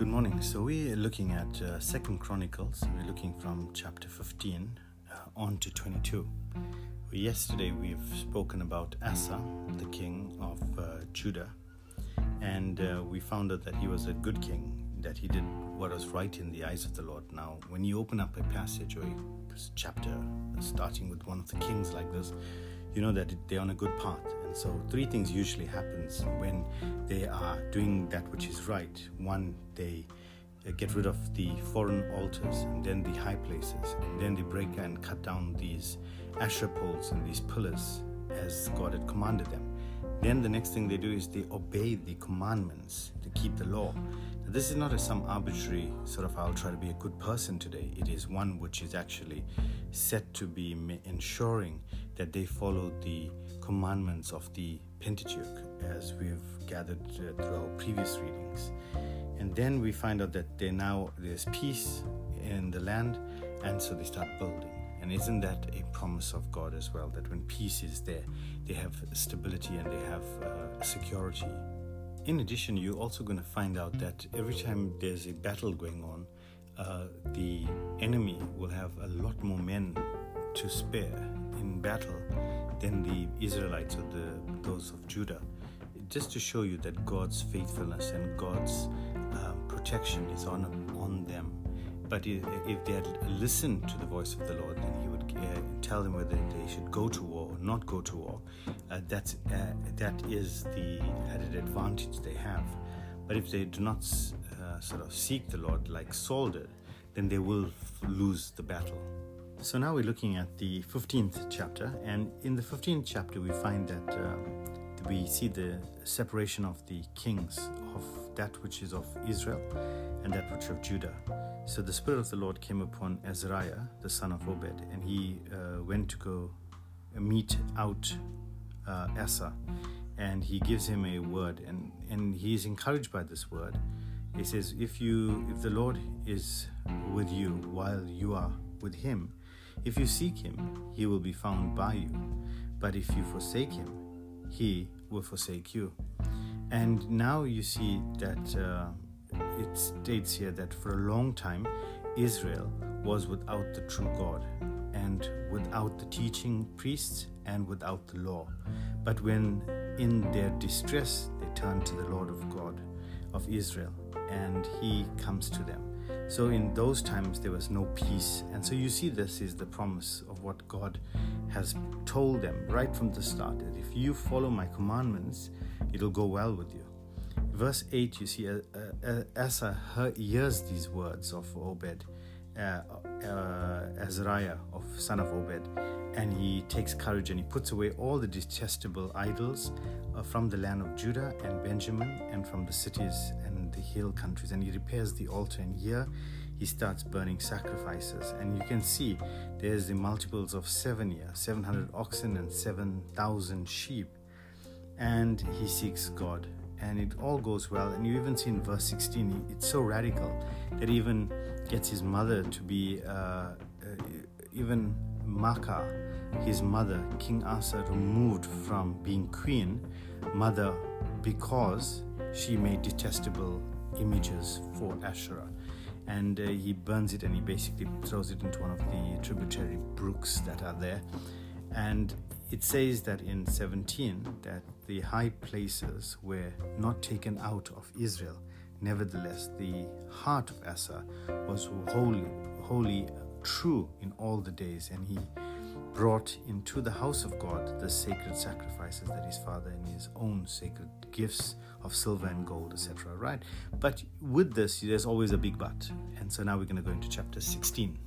Good morning. So we're looking at uh, Second Chronicles. We're looking from chapter 15 uh, on to 22. Yesterday we've spoken about Asa, the king of uh, Judah, and uh, we found out that he was a good king, that he did what was right in the eyes of the Lord. Now, when you open up a passage or a chapter starting with one of the kings like this, you know that they're on a good path so, three things usually happens when they are doing that which is right. One, they uh, get rid of the foreign altars and then the high places, and then they break and cut down these Asherah poles and these pillars as God had commanded them. Then the next thing they do is they obey the commandments to keep the law. Now, this is not a, some arbitrary sort of I'll try to be a good person today. It is one which is actually set to be ensuring that they follow the commandments of the Pentateuch as we've gathered uh, through our previous readings. And then we find out that they now there's peace in the land, and so they start building. And isn't that a promise of God as well? That when peace is there, they have stability and they have uh, security. In addition, you're also going to find out that every time there's a battle going on, uh, the enemy will have a lot more men to spare in battle than the Israelites or the those of Judah. Just to show you that God's faithfulness and God's um, protection is on on them. But if they had listened to the voice of the Lord, then He would uh, tell them whether they should go to war or not go to war. Uh, that's uh, that is the added advantage they have. But if they do not uh, sort of seek the Lord like Saul did, then they will lose the battle. So now we're looking at the 15th chapter, and in the 15th chapter, we find that um, we see the separation of the kings of that which is of Israel and that which of Judah. So the Spirit of the Lord came upon Azariah, the son of Obed, and he uh, went to go meet out uh, Asa, and he gives him a word, and, and he is encouraged by this word. He says, "If you, if the Lord is with you while you are with Him, if you seek him, he will be found by you. But if you forsake him, he will forsake you. And now you see that uh, it states here that for a long time, Israel was without the true God and without the teaching priests and without the law. But when in their distress they turn to the Lord of God of Israel and he comes to them so in those times there was no peace. And so you see this is the promise of what God has told them right from the start that if you follow my commandments, it'll go well with you. Verse 8, you see, uh, uh, Asa hears these words of Obed, uh, uh, Azariah, of son of Obed, and he takes courage and he puts away all the detestable idols uh, from the land of Judah and Benjamin and from the cities the hill countries and he repairs the altar and here he starts burning sacrifices. And you can see there's the multiples of seven here 700 oxen and 7000 sheep. And he seeks god. And it all goes well. And you even see in verse 16 it's so radical that he even gets his mother to be uh, uh, even Maacah, his mother, King Asa, removed from being queen, mother, because she made detestable images for Asherah. And uh, he burns it and he basically throws it into one of the tributary brooks that are there. And it says that in 17 that the high places were not taken out of Israel. Nevertheless, the heart of Asa was wholly, wholly true in all the days, and he brought into the house of God the sacred sacrifices that his father and his own sacred gifts of silver and gold, etc. Right? But with this, there's always a big but. And so now we're going to go into chapter 16.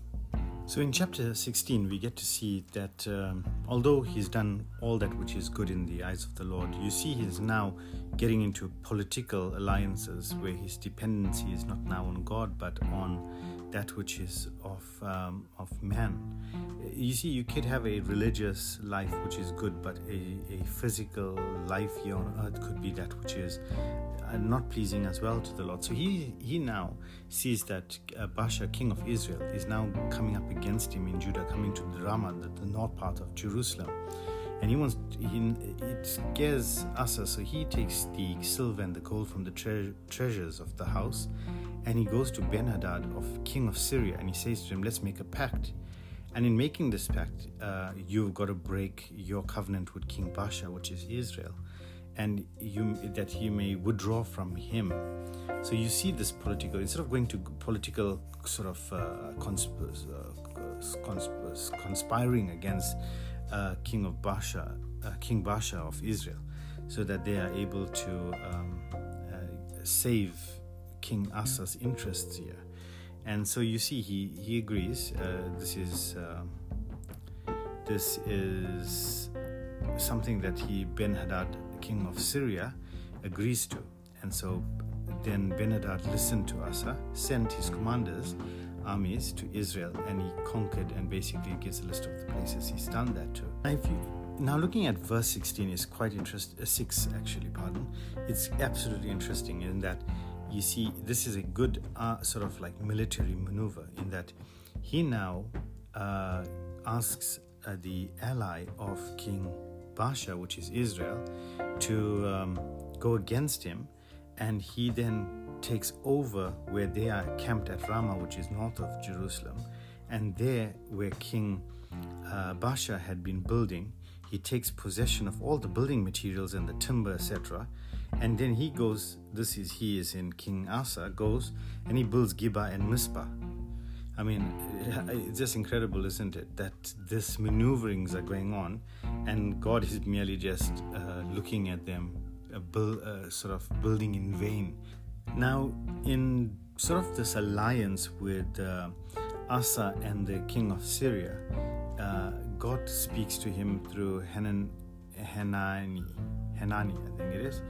So in chapter 16, we get to see that um, although he's done all that which is good in the eyes of the Lord, you see he's now getting into political alliances where his dependency is not now on God but on that which is of um, of man. You see, you could have a religious life which is good, but a, a physical life here on earth could be that which is uh, not pleasing as well to the Lord. So he he now sees that uh, Baasha, king of Israel, is now coming up against him in Judah, coming to the Ramah, the, the north part of Jerusalem and he wants he, it scares Asa, so he takes the silver and the gold from the tre- treasures of the house, and he goes to Ben Hadad of king of Syria, and he says to him, "Let's make a pact." And in making this pact, uh, you've got to break your covenant with King Baasha, which is Israel, and you, that he may withdraw from him. So you see this political, instead of going to political sort of uh, consp- uh, consp- conspiring against uh, King of Baasha, uh, King Baasha of Israel, so that they are able to um, uh, save King Asa's interests here and so you see he he agrees uh, this is um, this is something that he Ben Hadad king of Syria agrees to. And so then Ben Hadad listened to Asa sent his commanders armies to Israel and he conquered and basically gives a list of the places he's done that to. Now, if you, now looking at verse 16 is quite interesting uh, 6 actually pardon. It's absolutely interesting in that you see, this is a good uh, sort of like military maneuver in that he now uh, asks uh, the ally of King Baasha, which is Israel, to um, go against him, and he then takes over where they are camped at Ramah, which is north of Jerusalem, and there where King uh, Baasha had been building, he takes possession of all the building materials and the timber, etc and then he goes, this is he is in King Asa, goes and he builds Geba and Mizpah. I mean, it's just incredible, isn't it? That this maneuverings are going on, and God is merely just uh, looking at them, uh, build, uh, sort of building in vain. Now, in sort of this alliance with uh, Asa and the king of Syria, uh, God speaks to him through Hanan, Hanani, Hanani, I think it is.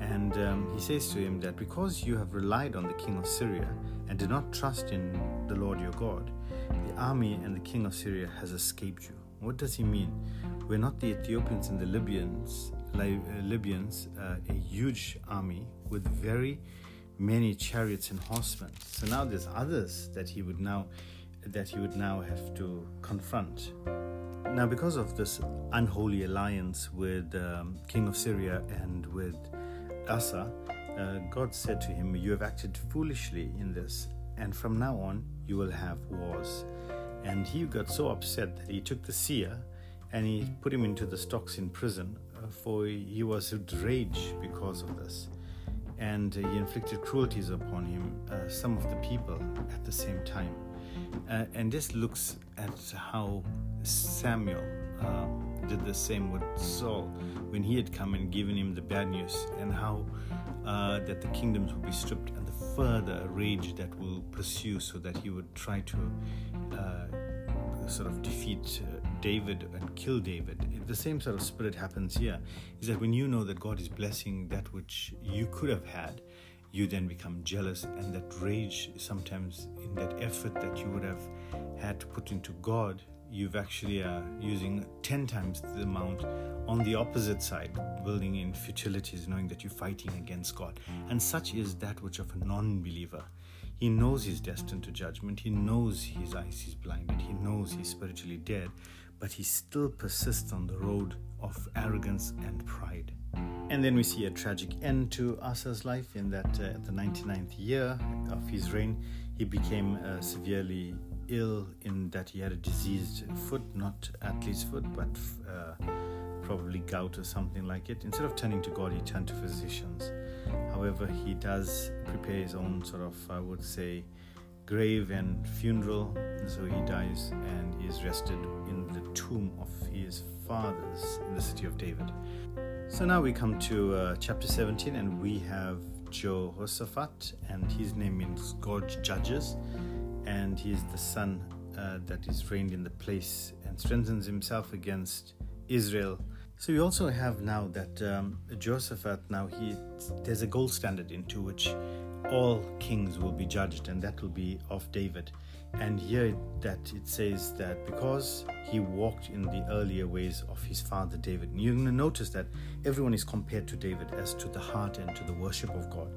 And um, he says to him that because you have relied on the king of Syria and did not trust in the Lord your God, the army and the king of Syria has escaped you. What does he mean? We're not the Ethiopians and the Libyans, uh, Libyans, uh, a huge army with very many chariots and horsemen. So now there's others that he would now that he would now have to confront. Now, because of this unholy alliance with um, King of Syria and with Asa, uh, God said to him, You have acted foolishly in this, and from now on you will have wars. And he got so upset that he took the seer and he put him into the stocks in prison, uh, for he was in rage because of this. And he inflicted cruelties upon him, uh, some of the people at the same time. Uh, and this looks at how Samuel did the same with Saul when he had come and given him the bad news, and how uh, that the kingdoms would be stripped, and the further rage that will pursue, so that he would try to uh, sort of defeat uh, David and kill David. The same sort of spirit happens here. Is that when you know that God is blessing that which you could have had, you then become jealous, and that rage sometimes in that effort that you would have had to put into God, you've actually are uh, using 10 times the amount on the opposite side, building in futilities, knowing that you're fighting against God. And such is that which of a non believer. He knows he's destined to judgment, he knows his eyes is blinded, he knows he's spiritually dead, but he still persists on the road of arrogance and pride. And then we see a tragic end to Asa's life in that uh, the 99th year of his reign, he became uh, severely ill in that he had a diseased foot, not athlete's foot, but uh, probably gout or something like it. Instead of turning to God, he turned to physicians. However, he does prepare his own sort of, I would say, grave and funeral. So he dies and is rested in the tomb of his fathers in the city of David. So now we come to uh, chapter 17, and we have Jehoshaphat, and his name means God judges, and he is the son uh, that is reigned in the place and strengthens himself against Israel. So we also have now that um, Jehoshaphat now he there's a gold standard into which all kings will be judged, and that will be of David. And here that it says that because he walked in the earlier ways of his father David, and you're going to notice that everyone is compared to David as to the heart and to the worship of God.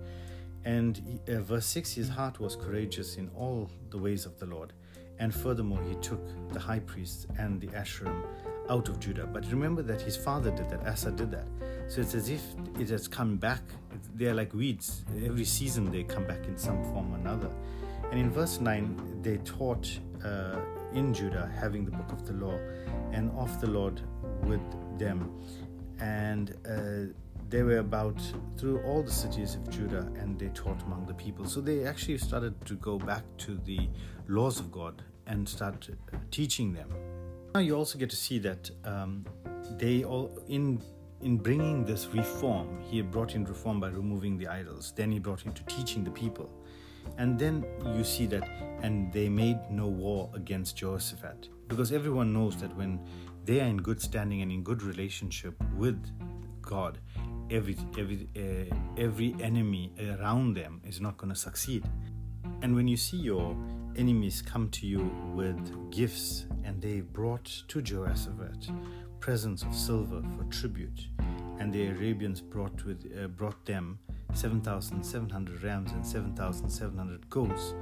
And uh, verse 6 his heart was courageous in all the ways of the Lord. And furthermore, he took the high priest and the Asherim out of Judah. But remember that his father did that, Asa did that. So it's as if it has come back. They're like weeds. Every season they come back in some form or another. And in verse 9, they taught uh, in Judah, having the book of the law and of the Lord with them. And uh, they were about through all the cities of Judah and they taught among the people. So they actually started to go back to the laws of God and start teaching them. Now you also get to see that um, they all in in bringing this reform, he brought in reform by removing the idols. Then he brought into teaching the people. And then you see that, and they made no war against Jehoshaphat. Because everyone knows that when they are in good standing and in good relationship with God, every every uh, every enemy around them is not going to succeed. And when you see your enemies come to you with gifts and they brought to Jehoshaphat presents of silver for tribute and the Arabians brought with uh, brought them 7700 rams and 7700 goats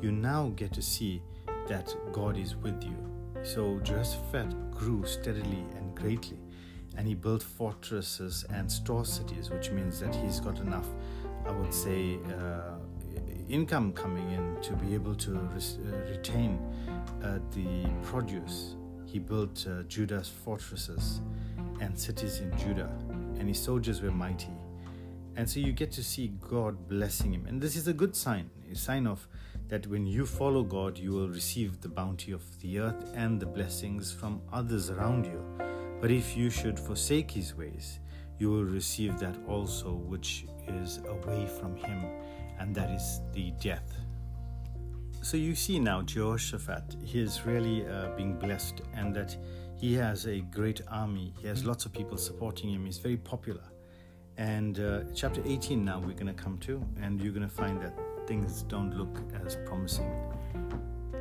you now get to see that God is with you. So Jehoshaphat grew steadily and greatly and he built fortresses and store cities, which means that he's got enough, I would say, uh, income coming in to be able to uh, retain uh, the produce. He built uh, Judah's fortresses and cities in Judah, and his soldiers were mighty. And so you get to see God blessing him. And this is a good sign, a sign of that when you follow God, you will receive the bounty of the earth and the blessings from others around you. But if you should forsake his ways, you will receive that also which is away from him, and that is the death. So you see now Jehoshaphat, he is really uh, being blessed, and that he has a great army. He has lots of people supporting him. He's very popular. And uh, chapter 18 now we're going to come to, and you're going to find that things don't look as promising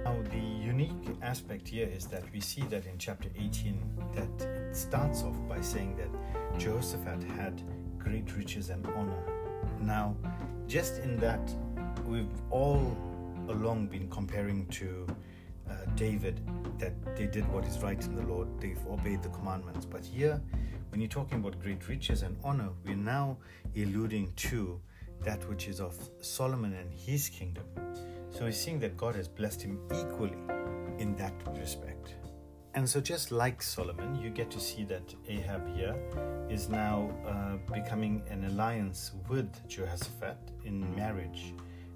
now, the unique aspect here is that we see that in chapter 18 that it starts off by saying that Jehoshaphat had great riches and honor. Now, just in that, we've all along been comparing to uh, David that they did what is right in the Lord, they've obeyed the commandments. But here, when you're talking about great riches and honor, we're now alluding to that which is of Solomon and his kingdom. So he's seeing that God has blessed him equally in that respect. And so, just like Solomon, you get to see that Ahab here is now uh, becoming an alliance with Jehoshaphat in marriage.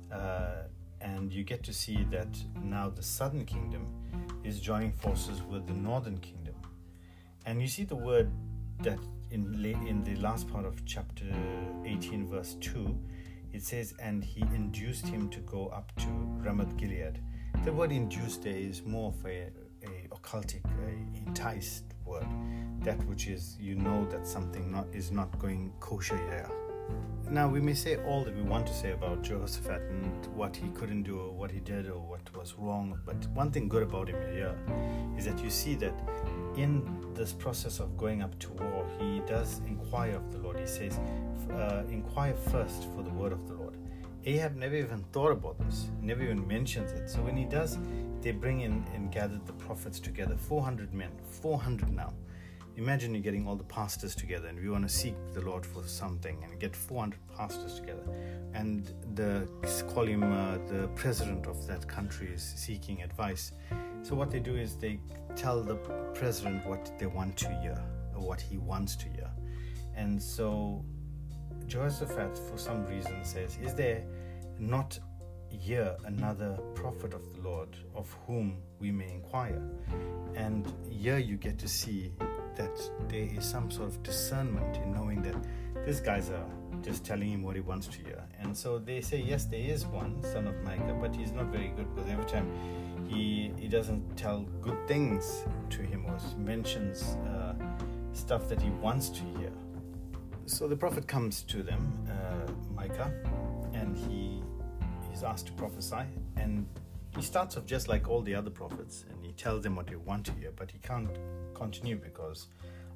Uh, and you get to see that now the southern kingdom is joining forces with the northern kingdom. And you see the word that in, in the last part of chapter 18, verse 2 it says, and he induced him to go up to Ramoth Gilead. The word induced there is more of a, a occultic, a enticed word. That which is, you know that something not, is not going kosher there. Now, we may say all that we want to say about Jehoshaphat and what he couldn't do or what he did or what was wrong, but one thing good about him here is that you see that in this process of going up to war, he does inquire of the Lord. He says, uh, Inquire first for the word of the Lord. Ahab never even thought about this, never even mentions it. So when he does, they bring in and gather the prophets together 400 men, 400 now imagine you're getting all the pastors together and we want to seek the Lord for something and get 400 pastors together. And the call him uh, the president of that country is seeking advice. So what they do is they tell the president what they want to hear or what he wants to hear. And so Jehoshaphat, for some reason, says, Is there not here another prophet of the Lord of whom we may inquire? And here you get to see that there is some sort of discernment in knowing that these guys are just telling him what he wants to hear. And so they say, yes, there is one son of Micah, but he's not very good because every time he he doesn't tell good things to him or mentions uh, stuff that he wants to hear. So the prophet comes to them, uh, Micah, and he is asked to prophesy, and he starts off just like all the other prophets, and he tells them what they want to hear, but he can't continue because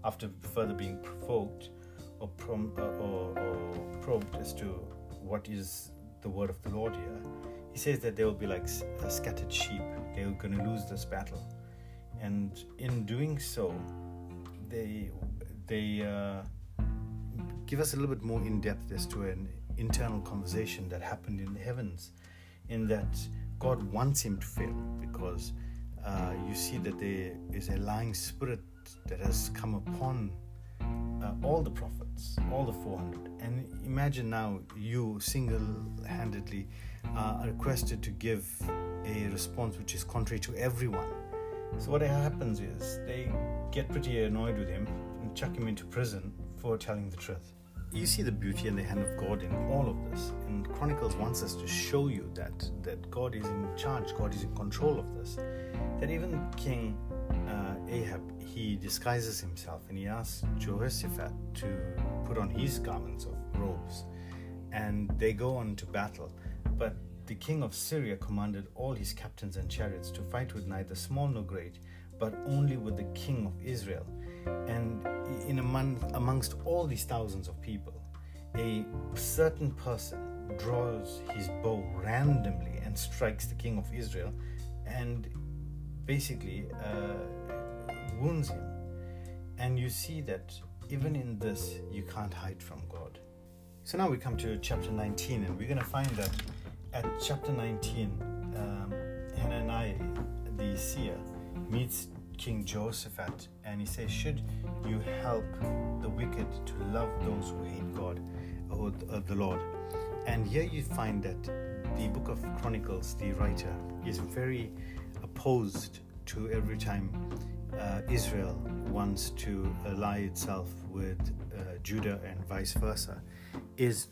after further being provoked or, prom- uh, or, or probed as to what is the word of the Lord here, he says that they will be like scattered sheep. They're going to lose this battle. And in doing so, they they uh, give us a little bit more in depth as to an internal conversation that happened in the heavens, in that God wants him to fail because uh, you see that there is a lying spirit that has come upon uh, all the prophets, all the 400. And imagine now you single handedly uh, are requested to give a response which is contrary to everyone. So, what happens is they get pretty annoyed with him and chuck him into prison for telling the truth. You see the beauty and the hand of God in all of this. And Chronicles wants us to show you that, that God is in charge, God is in control of this. That even King uh, Ahab, he disguises himself and he asks Jehoshaphat to put on his garments of robes. And they go on to battle. But the king of Syria commanded all his captains and chariots to fight with neither small nor great, but only with the king of Israel. And in among, amongst all these thousands of people, a certain person draws his bow randomly and strikes the king of Israel and basically uh, wounds him. And you see that even in this, you can't hide from God. So now we come to chapter 19, and we're going to find that at chapter 19, um, Hananiah, the seer, meets King Jehoshaphat and he says, Should you help the wicked to love those who hate God or the Lord? And here you find that the book of Chronicles, the writer, is very opposed to every time uh, Israel wants to ally itself with uh, Judah and vice versa, is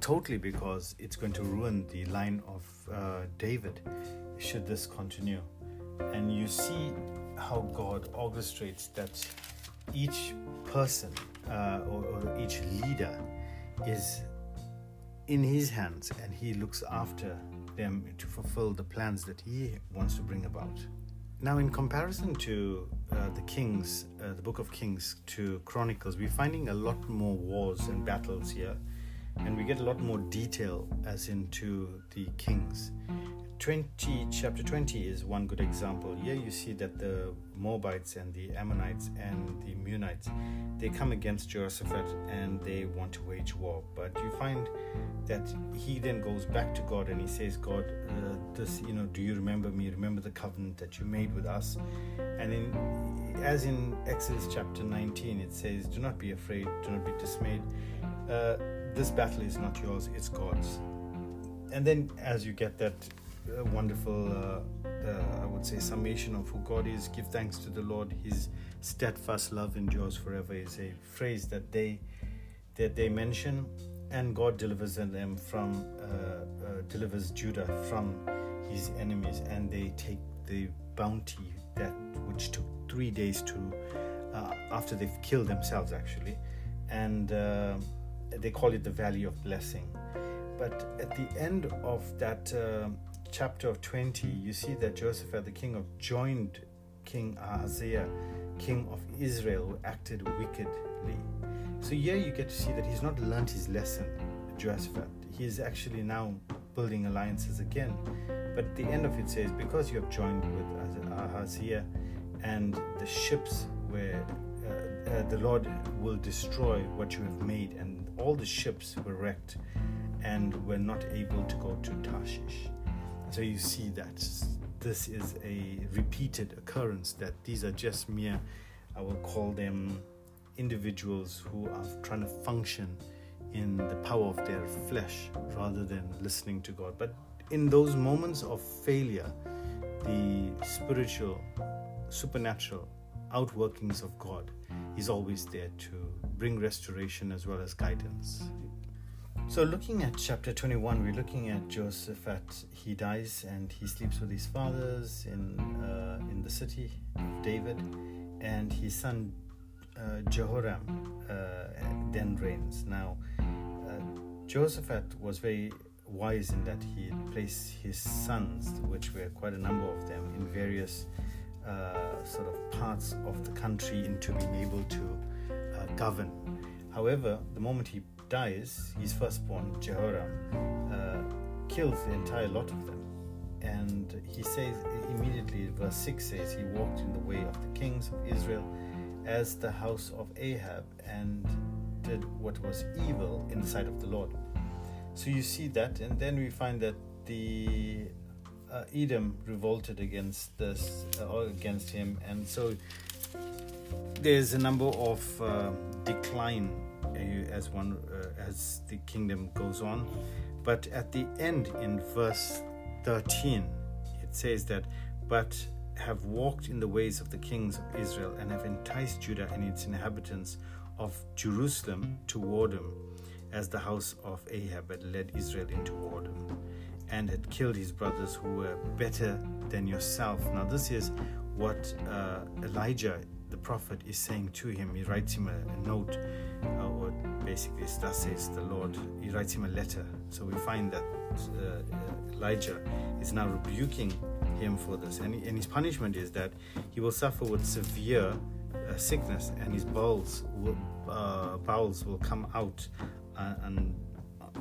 totally because it's going to ruin the line of uh, David should this continue. And you see how God orchestrates that each person uh, or, or each leader is in his hands and he looks after them to fulfill the plans that he wants to bring about. Now, in comparison to uh, the Kings, uh, the Book of Kings, to Chronicles, we're finding a lot more wars and battles here and we get a lot more detail as into the kings 20 chapter 20 is one good example. Here you see that the moabites and the ammonites and the meunites they come against jehoshaphat and they want to wage war. But you find that he then goes back to god and he says god uh, this you know do you remember me? Remember the covenant that you made with us? And in as in exodus chapter 19 it says do not be afraid do not be dismayed. Uh, this battle is not yours, it's God's. And then, as you get that uh, wonderful, uh, uh, I would say, summation of who God is, give thanks to the Lord. His steadfast love endures forever is a phrase that they that they mention, and God delivers them from uh, uh, delivers Judah from his enemies, and they take the bounty that which took three days to uh, after they've killed themselves actually, and they call it the Valley of Blessing. But at the end of that uh, chapter of 20, you see that Jehoshaphat, the king of, joined King Ahaziah, king of Israel, who acted wickedly. So here you get to see that he's not learned his lesson, Jehoshaphat. He is actually now building alliances again. But at the end of it says, because you have joined with Ahaziah and the ships where uh, uh, the Lord will destroy what you have made and all the ships were wrecked and were not able to go to Tarshish. So you see that this is a repeated occurrence, that these are just mere, I will call them individuals who are trying to function in the power of their flesh rather than listening to God. But in those moments of failure, the spiritual, supernatural outworkings of God is always there to bring restoration as well as guidance. So, looking at chapter 21, we're looking at Jehoshaphat. He dies and he sleeps with his fathers in, uh, in the city of David, and his son uh, Jehoram uh, then reigns. Now, uh, Jehoshaphat was very wise in that he placed his sons, which were quite a number of them, in various uh, sort of parts of the country into being able to uh, govern. However, the moment he dies, his firstborn, Jehoram, uh, kills the entire lot of them. And he says immediately, verse 6 says, He walked in the way of the kings of Israel as the house of Ahab and did what was evil in the sight of the Lord. So you see that, and then we find that the uh, Edom revolted against this uh, against him, and so there's a number of uh, decline uh, as one as the kingdom goes on. But at the end, in verse 13, it says that, but have walked in the ways of the kings of Israel and have enticed Judah and its inhabitants of Jerusalem toward him, as the house of Ahab had led Israel into wardom, and had killed his brothers who were better than yourself. Now, this is what uh, Elijah the prophet is saying to him. He writes him a, a note, uh, or basically, thus says the Lord. He writes him a letter. So we find that uh, Elijah is now rebuking him for this, and, and, his punishment is that he will suffer with severe uh, sickness, and his bowels will, uh, bowels will come out, uh, and uh,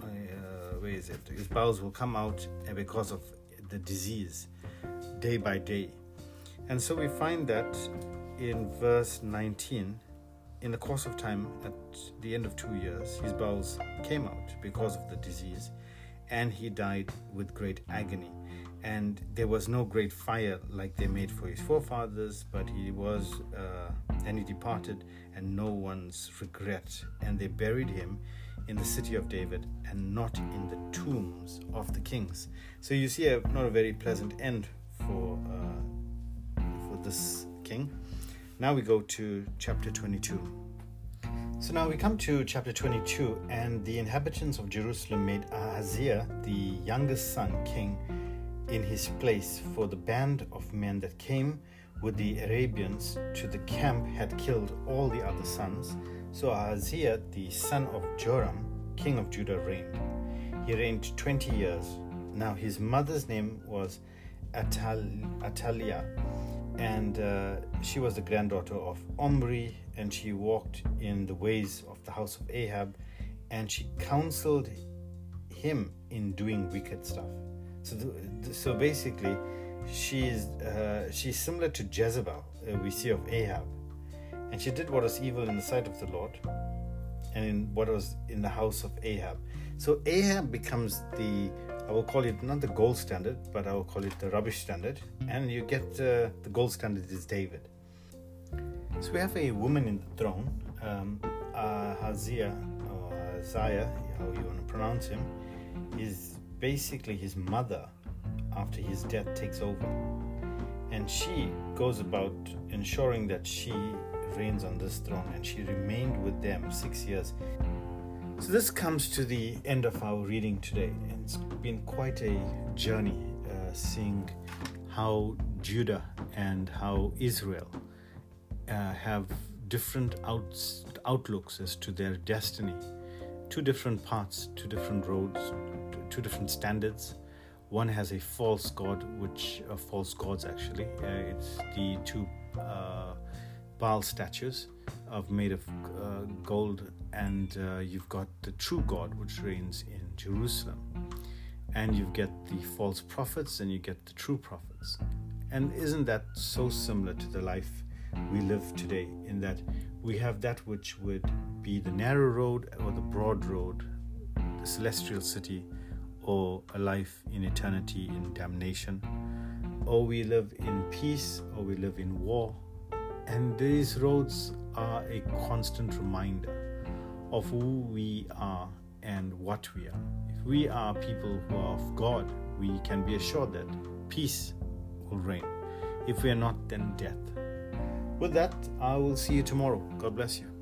where is it? His bowels will come out because of the disease, day by day. And so we find that in verse 19, in the course of time, at the end of two years, his bowels came out because of the disease, and he died with great agony. And there was no great fire like they made for his forefathers, but he was, uh, and he departed, and no one's regret. And they buried him in the city of David and not in the tombs of the kings. So you see, a, not a very pleasant end for uh, for this king. Now we go to chapter 22. So now we come to chapter 22, and the inhabitants of Jerusalem made Ahaziah, the youngest son, king in his place, for the band of men that came with the Arabians to the camp had killed all the other sons. So Ahaziah, the son of Joram, king of Judah, reigned. He reigned 20 years. Now his mother's name was Atal- Athaliah and uh, she was the granddaughter of Omri, and she walked in the ways of the house of Ahab, and she counseled him in doing wicked stuff. So, the, so basically, she's uh, she's similar to Jezebel uh, we see of Ahab, and she did what was evil in the sight of the Lord, and in what was in the house of Ahab. So Ahab becomes the I will call it not the gold standard, but I will call it the rubbish standard. And you get uh, the gold standard is David. So we have a woman in the throne, um, Ahaziah, or Ahaziah, how you want to pronounce him, is basically his mother after his death takes over. And she goes about ensuring that she reigns on this throne, and she remained with them six years. So, this comes to the end of our reading today, and it's been quite a journey uh, seeing how Judah and how Israel uh, have different outs, outlooks as to their destiny. Two different paths, two different roads, two different standards. One has a false god, which uh, false gods actually. Uh, it's the two uh, Baal statues of made of uh, gold, and uh, you've got the true God which reigns in Jerusalem, and you get the false prophets, and you get the true prophets. And isn't that so similar to the life we live today? In that we have that which would be the narrow road or the broad road, the celestial city, or a life in eternity in damnation, or we live in peace, or we live in war and these roads are a constant reminder of who we are and what we are. If we are people who are of God, we can be assured that peace will reign. If we are not, then death. With that, I will see you tomorrow. God bless you.